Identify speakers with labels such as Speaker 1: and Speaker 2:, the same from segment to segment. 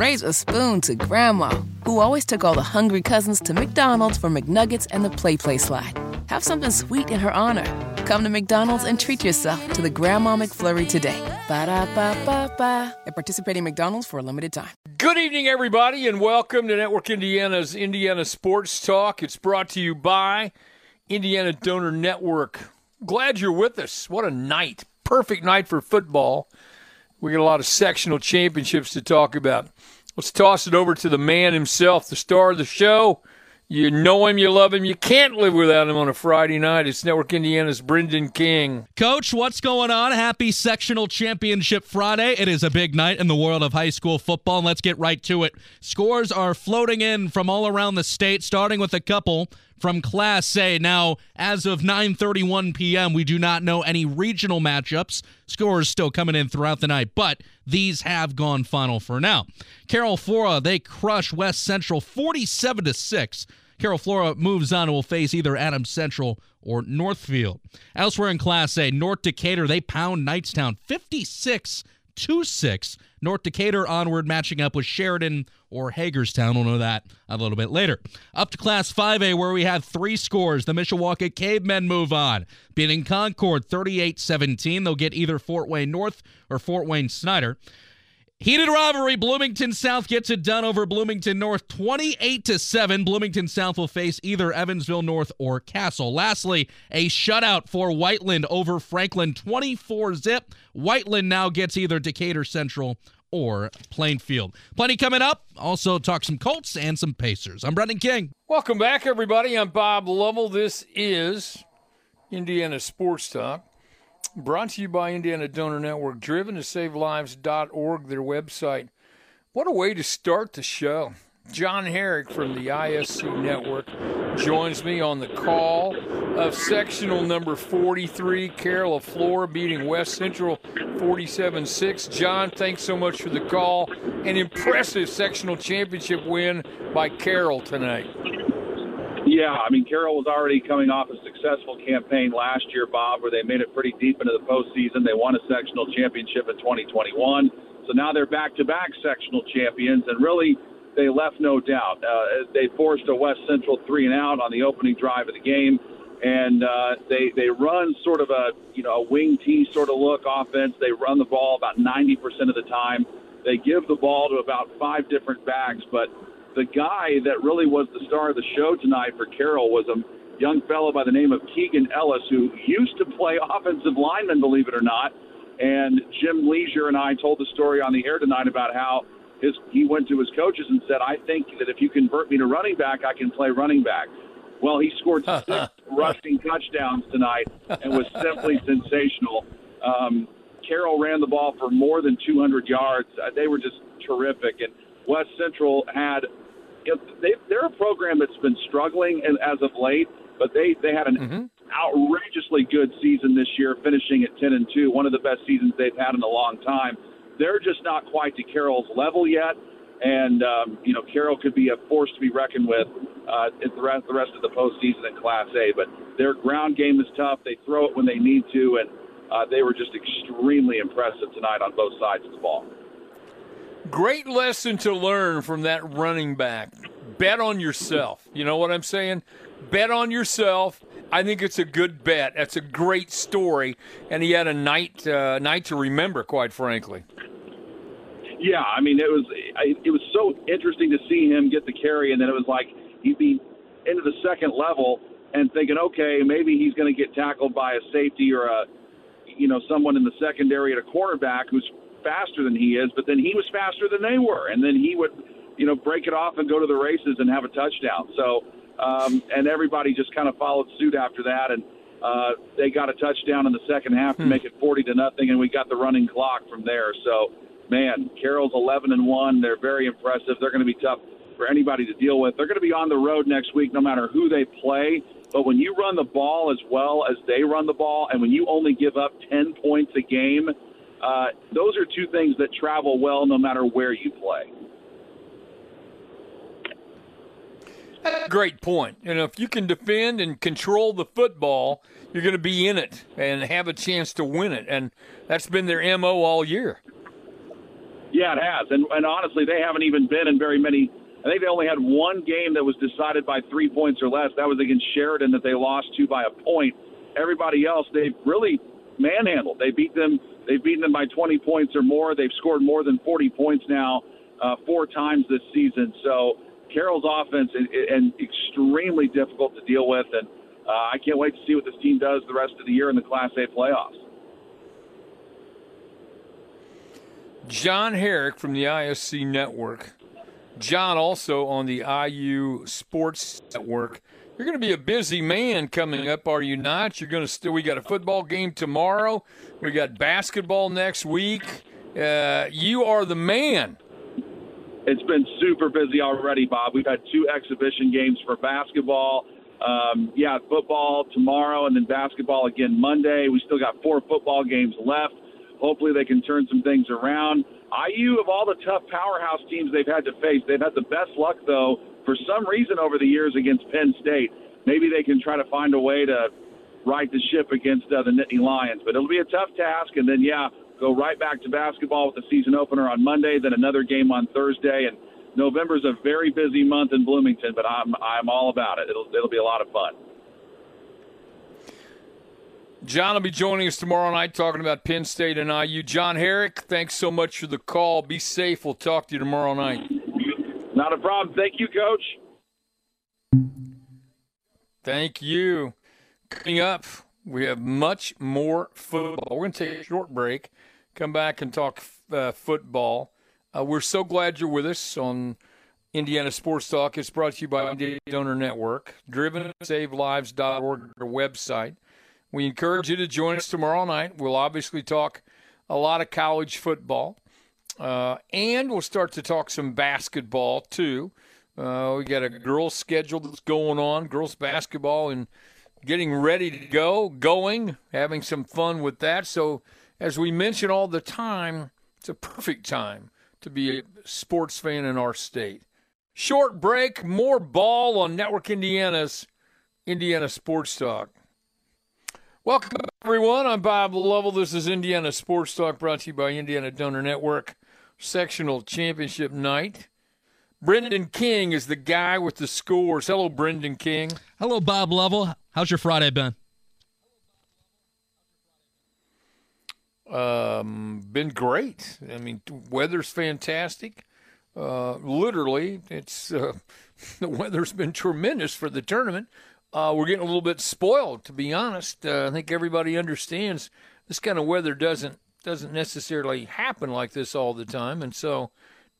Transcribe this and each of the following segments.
Speaker 1: raise a spoon to Grandma, who always took all the hungry cousins to McDonald's for McNuggets and the PlayPlace slide. Have something sweet in her honor. Come to McDonald's and treat yourself to the Grandma McFlurry today. Ba da ba ba ba. At participating McDonald's for a limited time.
Speaker 2: Good evening, everybody, and welcome to Network Indiana's Indiana Sports Talk. It's brought to you by Indiana Donor Network. Glad you're with us. What a night. Perfect night for football. We got a lot of sectional championships to talk about. Let's toss it over to the man himself, the star of the show. You know him, you love him, you can't live without him on a Friday night. It's Network Indiana's Brendan King.
Speaker 3: Coach, what's going on? Happy Sectional Championship Friday. It is a big night in the world of high school football, let's get right to it. Scores are floating in from all around the state, starting with a couple from Class A. Now, as of 9:31 p.m., we do not know any regional matchups. Scores still coming in throughout the night, but these have gone final for now. Carroll Flora they crush West Central 47 to 6. Carroll Flora moves on and will face either Adams Central or Northfield. Elsewhere in Class A, North Decatur they pound Knightstown 56 2 6. North Decatur onward matching up with Sheridan or Hagerstown. We'll know that a little bit later. Up to Class 5A, where we have three scores. The Mishawaka Cavemen move on, beating Concord 38 17. They'll get either Fort Wayne North or Fort Wayne Snyder. Heated rivalry. Bloomington South gets it done over Bloomington North 28 to 7. Bloomington South will face either Evansville North or Castle. Lastly, a shutout for Whiteland over Franklin 24 zip. Whiteland now gets either Decatur Central or Plainfield. Plenty coming up. Also, talk some Colts and some Pacers. I'm Brendan King.
Speaker 2: Welcome back, everybody. I'm Bob Lovell. This is Indiana Sports Talk. Brought to you by Indiana Donor Network, driven to savelives.org, their website. What a way to start the show. John Herrick from the ISC Network joins me on the call of sectional number 43, Carroll of Flora beating West Central 47 6. John, thanks so much for the call. An impressive sectional championship win by Carroll tonight.
Speaker 4: Yeah, I mean, Carroll was already coming off a successful campaign last year, Bob, where they made it pretty deep into the postseason. They won a sectional championship in 2021. So now they're back to back sectional champions, and really, they left no doubt. Uh, they forced a West Central three and out on the opening drive of the game, and uh, they they run sort of a you know a wing T sort of look offense. They run the ball about 90% of the time. They give the ball to about five different backs, but the guy that really was the star of the show tonight for Carroll was a young fellow by the name of Keegan Ellis, who used to play offensive lineman, believe it or not. And Jim Leisure and I told the story on the air tonight about how his he went to his coaches and said, "I think that if you convert me to running back, I can play running back." Well, he scored six rushing touchdowns tonight and was simply sensational. Um, Carroll ran the ball for more than 200 yards. Uh, they were just terrific, and West Central had you know, they, they're a program that's been struggling as of late, but they they had an mm-hmm. outrageously good season this year, finishing at 10 and 2, one of the best seasons they've had in a long time. They're just not quite to Carroll's level yet, and um, you know Carroll could be a force to be reckoned with uh, the rest the rest of the postseason in Class A. But their ground game is tough. They throw it when they need to, and uh, they were just extremely impressive tonight on both sides of the ball.
Speaker 2: Great lesson to learn from that running back. Bet on yourself. You know what I'm saying? Bet on yourself. I think it's a good bet. That's a great story, and he had a night uh, night to remember, quite frankly.
Speaker 4: Yeah, I mean it was it was so interesting to see him get the carry, and then it was like he'd be into the second level and thinking, okay, maybe he's going to get tackled by a safety or a you know someone in the secondary at a cornerback who's faster than he is, but then he was faster than they were, and then he would, you know, break it off and go to the races and have a touchdown. So, um, and everybody just kind of followed suit after that, and uh, they got a touchdown in the second half to hmm. make it forty to nothing, and we got the running clock from there. So, man, Carroll's eleven and one. They're very impressive. They're going to be tough for anybody to deal with. They're going to be on the road next week, no matter who they play. But when you run the ball as well as they run the ball, and when you only give up 10 points a game, uh, those are two things that travel well no matter where you play.
Speaker 2: Great point. Know, if you can defend and control the football, you're going to be in it and have a chance to win it. And that's been their MO all year.
Speaker 4: Yeah, it has. And, and honestly, they haven't even been in very many. I think they only had one game that was decided by three points or less. That was against Sheridan that they lost to by a point. Everybody else, they've really manhandled. They beat them. They've beaten them by 20 points or more. They've scored more than 40 points now uh, four times this season. So Carroll's offense is, and extremely difficult to deal with, and uh, I can't wait to see what this team does the rest of the year in the Class A playoffs.
Speaker 2: John Herrick from the ISC Network. John also on the IU Sports Network. You're going to be a busy man coming up, are you not? You're going to still. We got a football game tomorrow. We got basketball next week. Uh, you are the man.
Speaker 4: It's been super busy already, Bob. We've had two exhibition games for basketball. Um, yeah, football tomorrow, and then basketball again Monday. We still got four football games left. Hopefully, they can turn some things around. IU, of all the tough powerhouse teams they've had to face, they've had the best luck, though, for some reason over the years against Penn State. Maybe they can try to find a way to right the ship against uh, the Nittany Lions. But it'll be a tough task. And then, yeah, go right back to basketball with the season opener on Monday, then another game on Thursday. And November's a very busy month in Bloomington, but I'm, I'm all about it. It'll, it'll be a lot of fun.
Speaker 2: John will be joining us tomorrow night talking about Penn State and IU. John Herrick, thanks so much for the call. Be safe. We'll talk to you tomorrow night.
Speaker 4: Not a problem. Thank you, Coach.
Speaker 2: Thank you. Coming up, we have much more football. We're going to take a short break, come back and talk uh, football. Uh, we're so glad you're with us on Indiana Sports Talk. It's brought to you by Indiana Donor Network, driven-to-save-lives.org, our website. We encourage you to join us tomorrow night. We'll obviously talk a lot of college football, uh, and we'll start to talk some basketball too. Uh, we got a girls' schedule that's going on, girls' basketball, and getting ready to go, going, having some fun with that. So, as we mention all the time, it's a perfect time to be a sports fan in our state. Short break, more ball on Network Indiana's Indiana Sports Talk. Welcome, everyone. I'm Bob Lovell. This is Indiana Sports Talk brought to you by Indiana Donor Network. Sectional Championship night. Brendan King is the guy with the scores. Hello, Brendan King.
Speaker 3: Hello, Bob Lovell. How's your Friday been?
Speaker 2: Um, been great. I mean, weather's fantastic. Uh, literally, it's uh, the weather's been tremendous for the tournament. Uh, we're getting a little bit spoiled, to be honest. Uh, I think everybody understands this kind of weather doesn't doesn't necessarily happen like this all the time, and so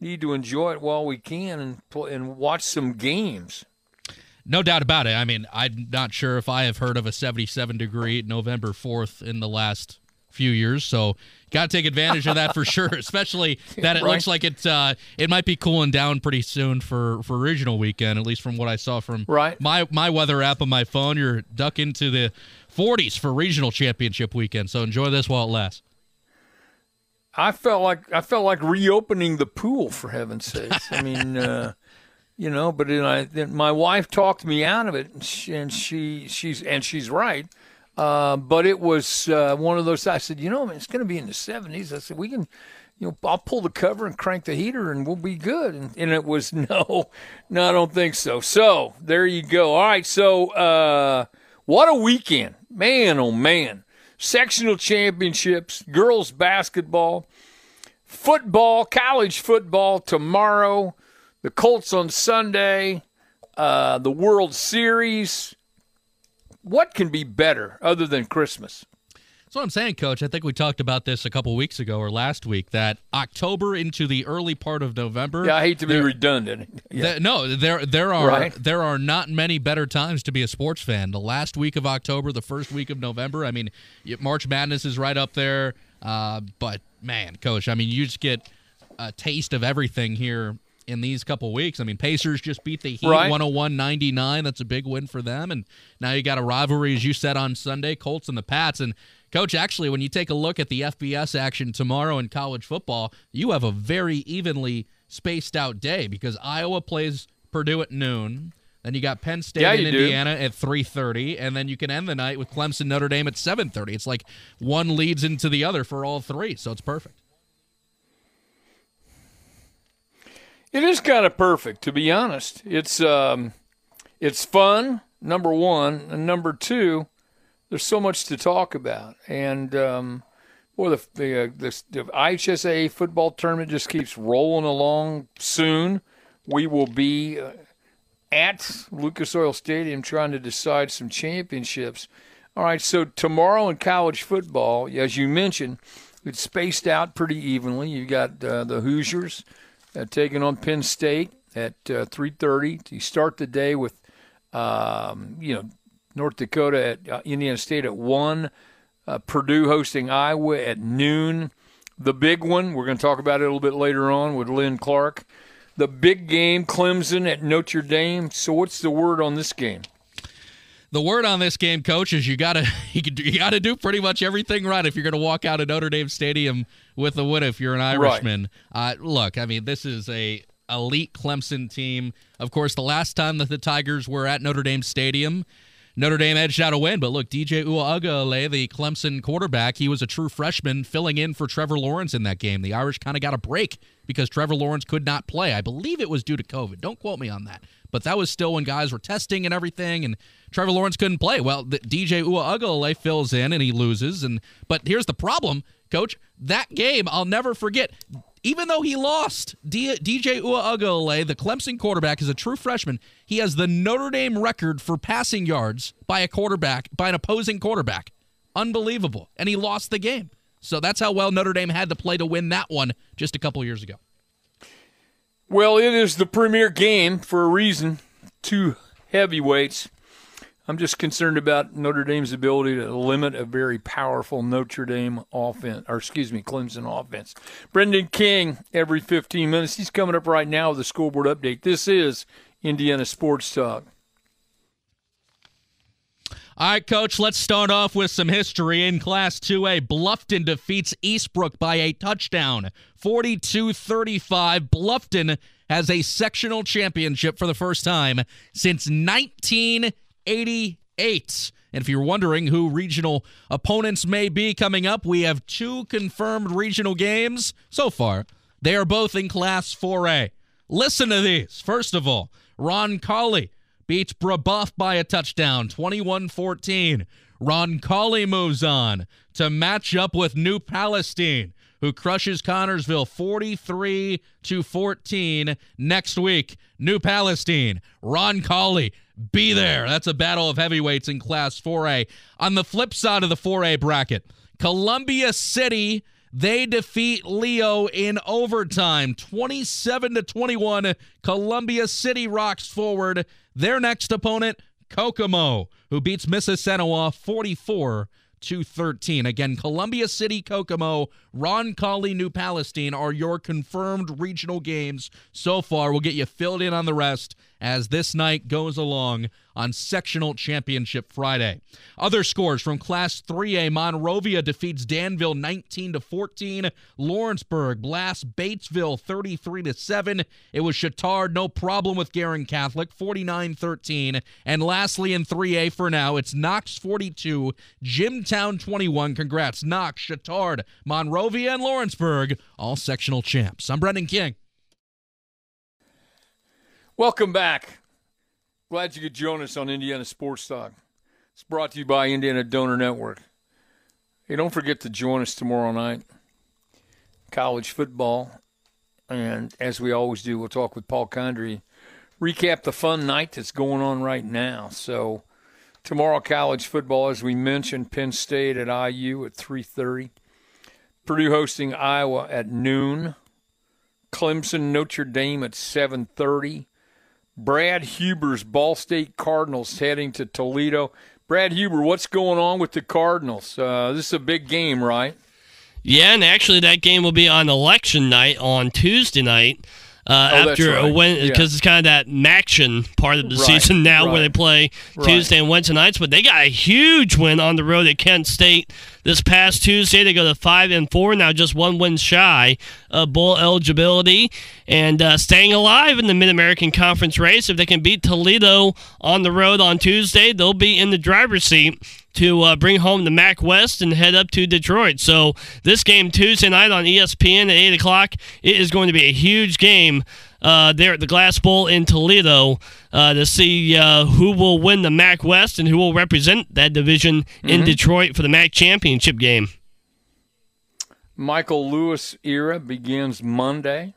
Speaker 2: need to enjoy it while we can and play, and watch some games.
Speaker 3: No doubt about it. I mean, I'm not sure if I have heard of a 77 degree November 4th in the last few years. So got to take advantage of that for sure. Especially that it right. looks like it uh, it might be cooling down pretty soon for for regional weekend. At least from what I saw from
Speaker 2: right.
Speaker 3: my my weather app on my phone, you're ducking to the 40s for regional championship weekend. So enjoy this while it lasts.
Speaker 2: I felt like I felt like reopening the pool for heaven's sakes. I mean. Uh, you know, but then I, then my wife talked me out of it, and she, and she she's and she's right. Uh, but it was uh, one of those. I said, you know, it's going to be in the 70s. I said, we can, you know, I'll pull the cover and crank the heater and we'll be good. And, and it was no, no, I don't think so. So there you go. All right. So uh, what a weekend, man! Oh man! Sectional championships, girls basketball, football, college football tomorrow. The Colts on Sunday. Uh, the World Series what can be better other than Christmas?
Speaker 3: That's what I'm saying, Coach. I think we talked about this a couple weeks ago or last week that October into the early part of November.
Speaker 2: Yeah, I hate to be redundant.
Speaker 3: Yeah. no, there there are right? there are not many better times to be a sports fan. The last week of October, the first week of November. I mean, March Madness is right up there. Uh, but man, Coach, I mean, you just get a taste of everything here in these couple weeks. I mean, Pacers just beat the Heat right. 101-99. That's a big win for them. And now you got a rivalry, as you said on Sunday, Colts and the Pats. And Coach, actually, when you take a look at the FBS action tomorrow in college football, you have a very evenly spaced out day because Iowa plays Purdue at noon. Then you got Penn State
Speaker 2: yeah,
Speaker 3: and Indiana do. at 3:30 and then you can end the night with Clemson Notre Dame at 7:30. It's like one leads into the other for all three, so it's perfect.
Speaker 2: It is kind of perfect, to be honest. It's um, it's fun. Number one, and number two, there's so much to talk about, and um, boy, the the, uh, the the IHSA football tournament just keeps rolling along. Soon, we will be uh, at Lucas Oil Stadium trying to decide some championships. All right, so tomorrow in college football, as you mentioned, it's spaced out pretty evenly. You got uh, the Hoosiers uh, taking on Penn State at uh, 3:30. You start the day with, um, you know, North Dakota at uh, Indiana State at one. Uh, Purdue hosting Iowa at noon. The big one, we're going to talk about it a little bit later on with Lynn Clark. The big game, Clemson at Notre Dame. So, what's the word on this game?
Speaker 3: The word on this game, coach, is you gotta you gotta do pretty much everything right if you're gonna walk out of Notre Dame Stadium with a win. If you're an Irishman, right. uh, look, I mean, this is a elite Clemson team. Of course, the last time that the Tigers were at Notre Dame Stadium, Notre Dame edged out a win. But look, DJ Uiagalelei, the Clemson quarterback, he was a true freshman filling in for Trevor Lawrence in that game. The Irish kind of got a break because Trevor Lawrence could not play. I believe it was due to COVID. Don't quote me on that. But that was still when guys were testing and everything, and Trevor Lawrence couldn't play. Well, the, DJ Uiagalelei fills in and he loses. And but here's the problem, Coach. That game I'll never forget. Even though he lost, D- DJ Uiagalelei, the Clemson quarterback, is a true freshman. He has the Notre Dame record for passing yards by a quarterback, by an opposing quarterback. Unbelievable. And he lost the game. So that's how well Notre Dame had to play to win that one just a couple years ago.
Speaker 2: Well, it is the premier game for a reason. Two heavyweights. I'm just concerned about Notre Dame's ability to limit a very powerful Notre Dame offense, or excuse me, Clemson offense. Brendan King, every 15 minutes. He's coming up right now with a scoreboard update. This is Indiana Sports Talk.
Speaker 3: All right, Coach, let's start off with some history. In Class 2A, Bluffton defeats Eastbrook by a touchdown, 42 35. Bluffton has a sectional championship for the first time since 1988. And if you're wondering who regional opponents may be coming up, we have two confirmed regional games so far. They are both in Class 4A. Listen to these. First of all, Roncalli beats Brebeuf by a touchdown, 21 14. Ron Roncalli moves on to match up with New Palestine, who crushes Connersville 43 to 14 next week. New Palestine, Ron Roncalli, be there. That's a battle of heavyweights in Class 4A. On the flip side of the 4A bracket, Columbia City they defeat Leo in overtime, 27 to 21. Columbia City rocks forward. Their next opponent, Kokomo, who beats Mississinewa 44 to 13. Again, Columbia City, Kokomo, Ron Roncalli, New Palestine are your confirmed regional games so far. We'll get you filled in on the rest as this night goes along on Sectional Championship Friday. Other scores from Class 3A Monrovia defeats Danville 19 to 14. Lawrenceburg blasts Batesville 33 to 7. It was Chatard, no problem with Guerin Catholic 49 13. And lastly in 3A for now, it's Knox 42, Jimtown 21. Congrats, Knox, Chatard, Monrovia, and Lawrenceburg, all sectional champs. I'm Brendan King.
Speaker 2: Welcome back. Glad you could join us on Indiana Sports Talk. It's brought to you by Indiana Donor Network. Hey, don't forget to join us tomorrow night. College football. And as we always do, we'll talk with Paul Condry, recap the fun night that's going on right now. So tomorrow, college football, as we mentioned, Penn State at IU at 3.30. Purdue hosting Iowa at noon. Clemson, Notre Dame at 7.30. Brad Huber's Ball State Cardinals heading to Toledo. Brad Huber, what's going on with the Cardinals? Uh, this is a big game, right?
Speaker 5: Yeah, and actually, that game will be on election night on Tuesday night. Uh,
Speaker 2: oh,
Speaker 5: after
Speaker 2: right.
Speaker 5: a win, because
Speaker 2: yeah.
Speaker 5: it's kind of that MACtion part of the
Speaker 2: right,
Speaker 5: season now,
Speaker 2: right.
Speaker 5: where they play Tuesday and Wednesday nights. But they got a huge win on the road at Kent State this past Tuesday. They go to five and four now, just one win shy of bowl eligibility, and uh, staying alive in the Mid American Conference race. If they can beat Toledo on the road on Tuesday, they'll be in the driver's seat to uh, bring home the MAC West and head up to Detroit. So this game Tuesday night on ESPN at eight o'clock, it is going to be a huge game. Uh, there at the Glass Bowl in Toledo uh, to see uh, who will win the MAC West and who will represent that division mm-hmm. in Detroit for the MAC championship game.
Speaker 2: Michael Lewis era begins Monday.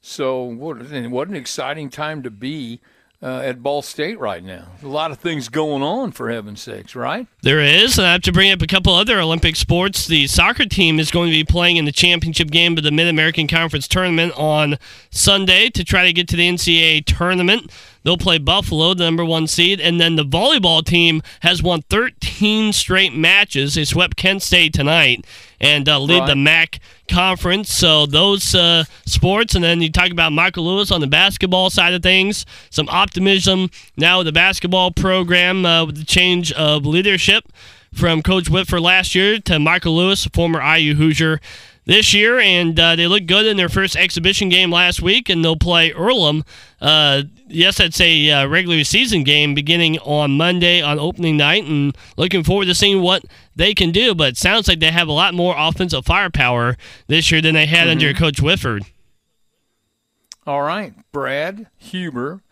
Speaker 2: So what, what an exciting time to be uh, at Ball State right now. A lot of things going on, for heaven's sakes, right?
Speaker 5: There is. I have to bring up a couple other Olympic sports. The soccer team is going to be playing in the championship game of the Mid American Conference tournament on Sunday to try to get to the NCAA tournament. They'll play Buffalo, the number one seed, and then the volleyball team has won 13 straight matches. They swept Kent State tonight and uh, lead right. the MAC conference. So those uh, sports, and then you talk about Michael Lewis on the basketball side of things. Some optimism now with the basketball program uh, with the change of leadership from Coach Whitford last year to Michael Lewis, former IU Hoosier this year, and uh, they look good in their first exhibition game last week, and they'll play Earlham. Uh, yes, that's a uh, regular season game beginning on Monday on opening night, and looking forward to seeing what they can do. But it sounds like they have a lot more offensive firepower this year than they had mm-hmm. under Coach Whitford.
Speaker 2: All right, Brad Huber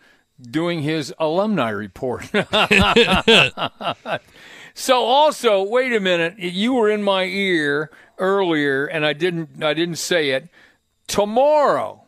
Speaker 2: doing his alumni report. so also, wait a minute, you were in my ear earlier, and I didn't I didn't say it. Tomorrow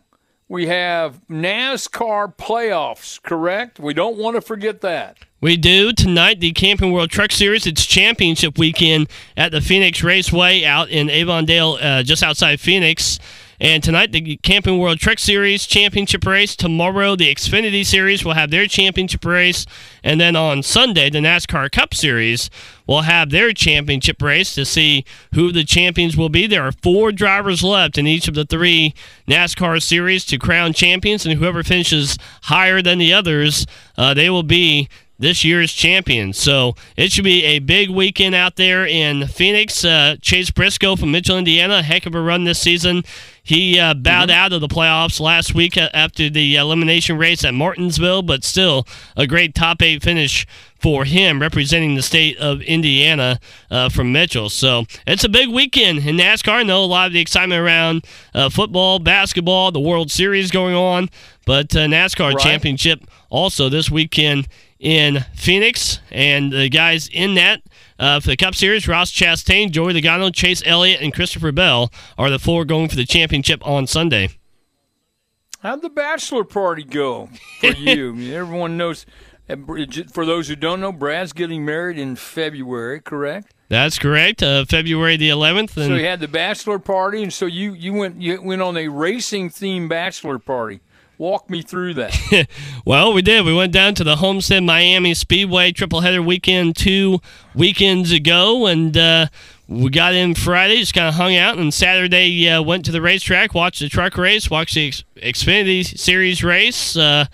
Speaker 2: we have NASCAR playoffs, correct? We don't want to forget that.
Speaker 5: We do tonight. The Camping World Truck Series. It's championship weekend at the Phoenix Raceway out in Avondale, uh, just outside Phoenix. And tonight, the Camping World Truck Series championship race. Tomorrow, the Xfinity Series will have their championship race. And then on Sunday, the NASCAR Cup Series will have their championship race to see who the champions will be. There are four drivers left in each of the three NASCAR series to crown champions, and whoever finishes higher than the others, uh, they will be this year's champion. So it should be a big weekend out there in Phoenix. Uh, Chase Briscoe from Mitchell, Indiana, heck of a run this season. He uh, bowed mm-hmm. out of the playoffs last week after the elimination race at Martinsville, but still a great top eight finish for him representing the state of Indiana uh, from Mitchell. So it's a big weekend in NASCAR. I know a lot of the excitement around uh, football, basketball, the World Series going on, but uh, NASCAR right. championship also this weekend in Phoenix. And the guys in that uh, for the Cup Series, Ross Chastain, Joey Logano, Chase Elliott, and Christopher Bell are the four going for the championship on Sunday.
Speaker 2: How'd the bachelor party go for you? Everyone knows. For those who don't know, Brad's getting married in February, correct?
Speaker 5: That's correct. Uh, February the 11th.
Speaker 2: so you had the bachelor party, and so you, you went you went on a racing themed bachelor party. Walk me through that.
Speaker 5: well, we did. We went down to the Homestead Miami Speedway triple header weekend two weekends ago, and uh, we got in Friday, just kind of hung out, and Saturday uh, went to the racetrack, watched the truck race, watched the Xfinity Series race, uh,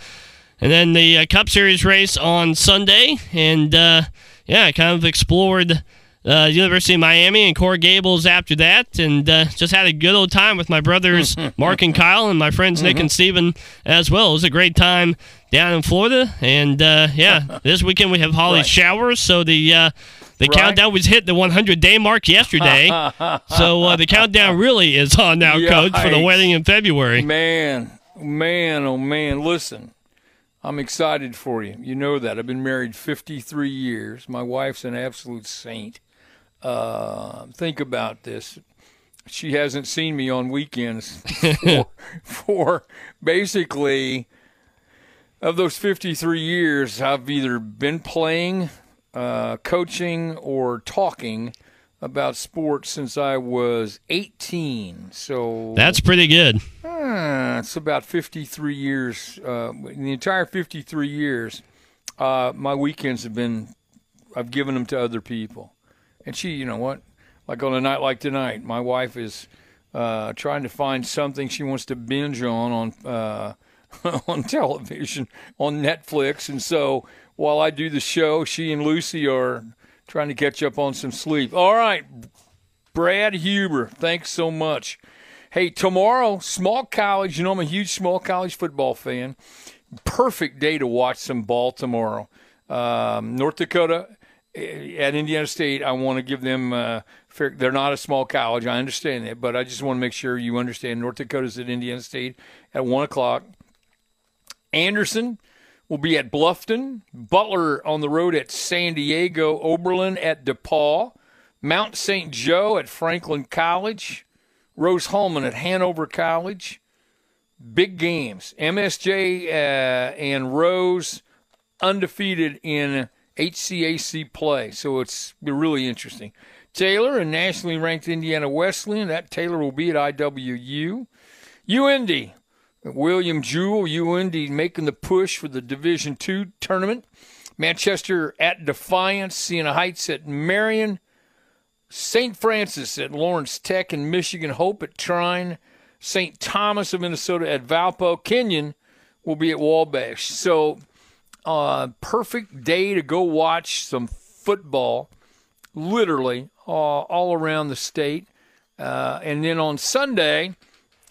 Speaker 5: and then the uh, Cup Series race on Sunday, and uh, yeah, kind of explored uh, University of Miami and Coral Gables after that, and uh, just had a good old time with my brothers Mark and Kyle and my friends Nick mm-hmm. and Steven as well. It was a great time down in Florida, and uh, yeah, this weekend we have Holly right. showers, so the uh, the right. countdown was hit the 100 day mark yesterday. so uh, the countdown really is on now, Yikes. Coach, for the wedding in February.
Speaker 2: Man, man, oh man, listen. I'm excited for you. You know that. I've been married 53 years. My wife's an absolute saint. Uh, think about this. She hasn't seen me on weekends for, for basically of those 53 years. I've either been playing, uh, coaching, or talking about sports since I was 18. So
Speaker 5: that's pretty good.
Speaker 2: Uh, it's about 53 years. Uh, in the entire 53 years, uh, my weekends have been, I've given them to other people. And she, you know what? Like on a night like tonight, my wife is uh, trying to find something she wants to binge on on uh, on television on Netflix, and so while I do the show, she and Lucy are trying to catch up on some sleep. All right, Brad Huber, thanks so much. Hey, tomorrow, small college. You know, I'm a huge small college football fan. Perfect day to watch some ball tomorrow. Um, North Dakota at Indiana State, I want to give them. Uh, fair, they're not a small college. I understand that, but I just want to make sure you understand. North Dakota's at Indiana State at one o'clock. Anderson will be at Bluffton. Butler on the road at San Diego. Oberlin at DePauw. Mount St. Joe at Franklin College. Rose-Hulman at Hanover College. Big games. MSJ uh, and Rose undefeated in HCAC play, so it's really interesting. Taylor and nationally ranked Indiana Wesleyan. That Taylor will be at IWU. UIndy, William Jewell, UIndy making the push for the Division Two tournament. Manchester at Defiance, Siena Heights at Marion, St. Francis at Lawrence Tech and Michigan Hope at Trine, St. Thomas of Minnesota at Valpo, Kenyon will be at Wabash. So, uh, perfect day to go watch some football, literally uh, all around the state. Uh, and then on Sunday,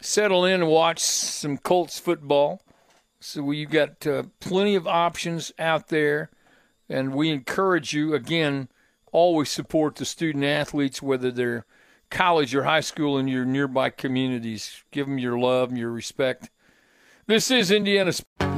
Speaker 2: settle in and watch some Colts football. So you've got uh, plenty of options out there, and we encourage you again. Always support the student athletes, whether they're college or high school in your nearby communities. Give them your love and your respect. This is Indiana.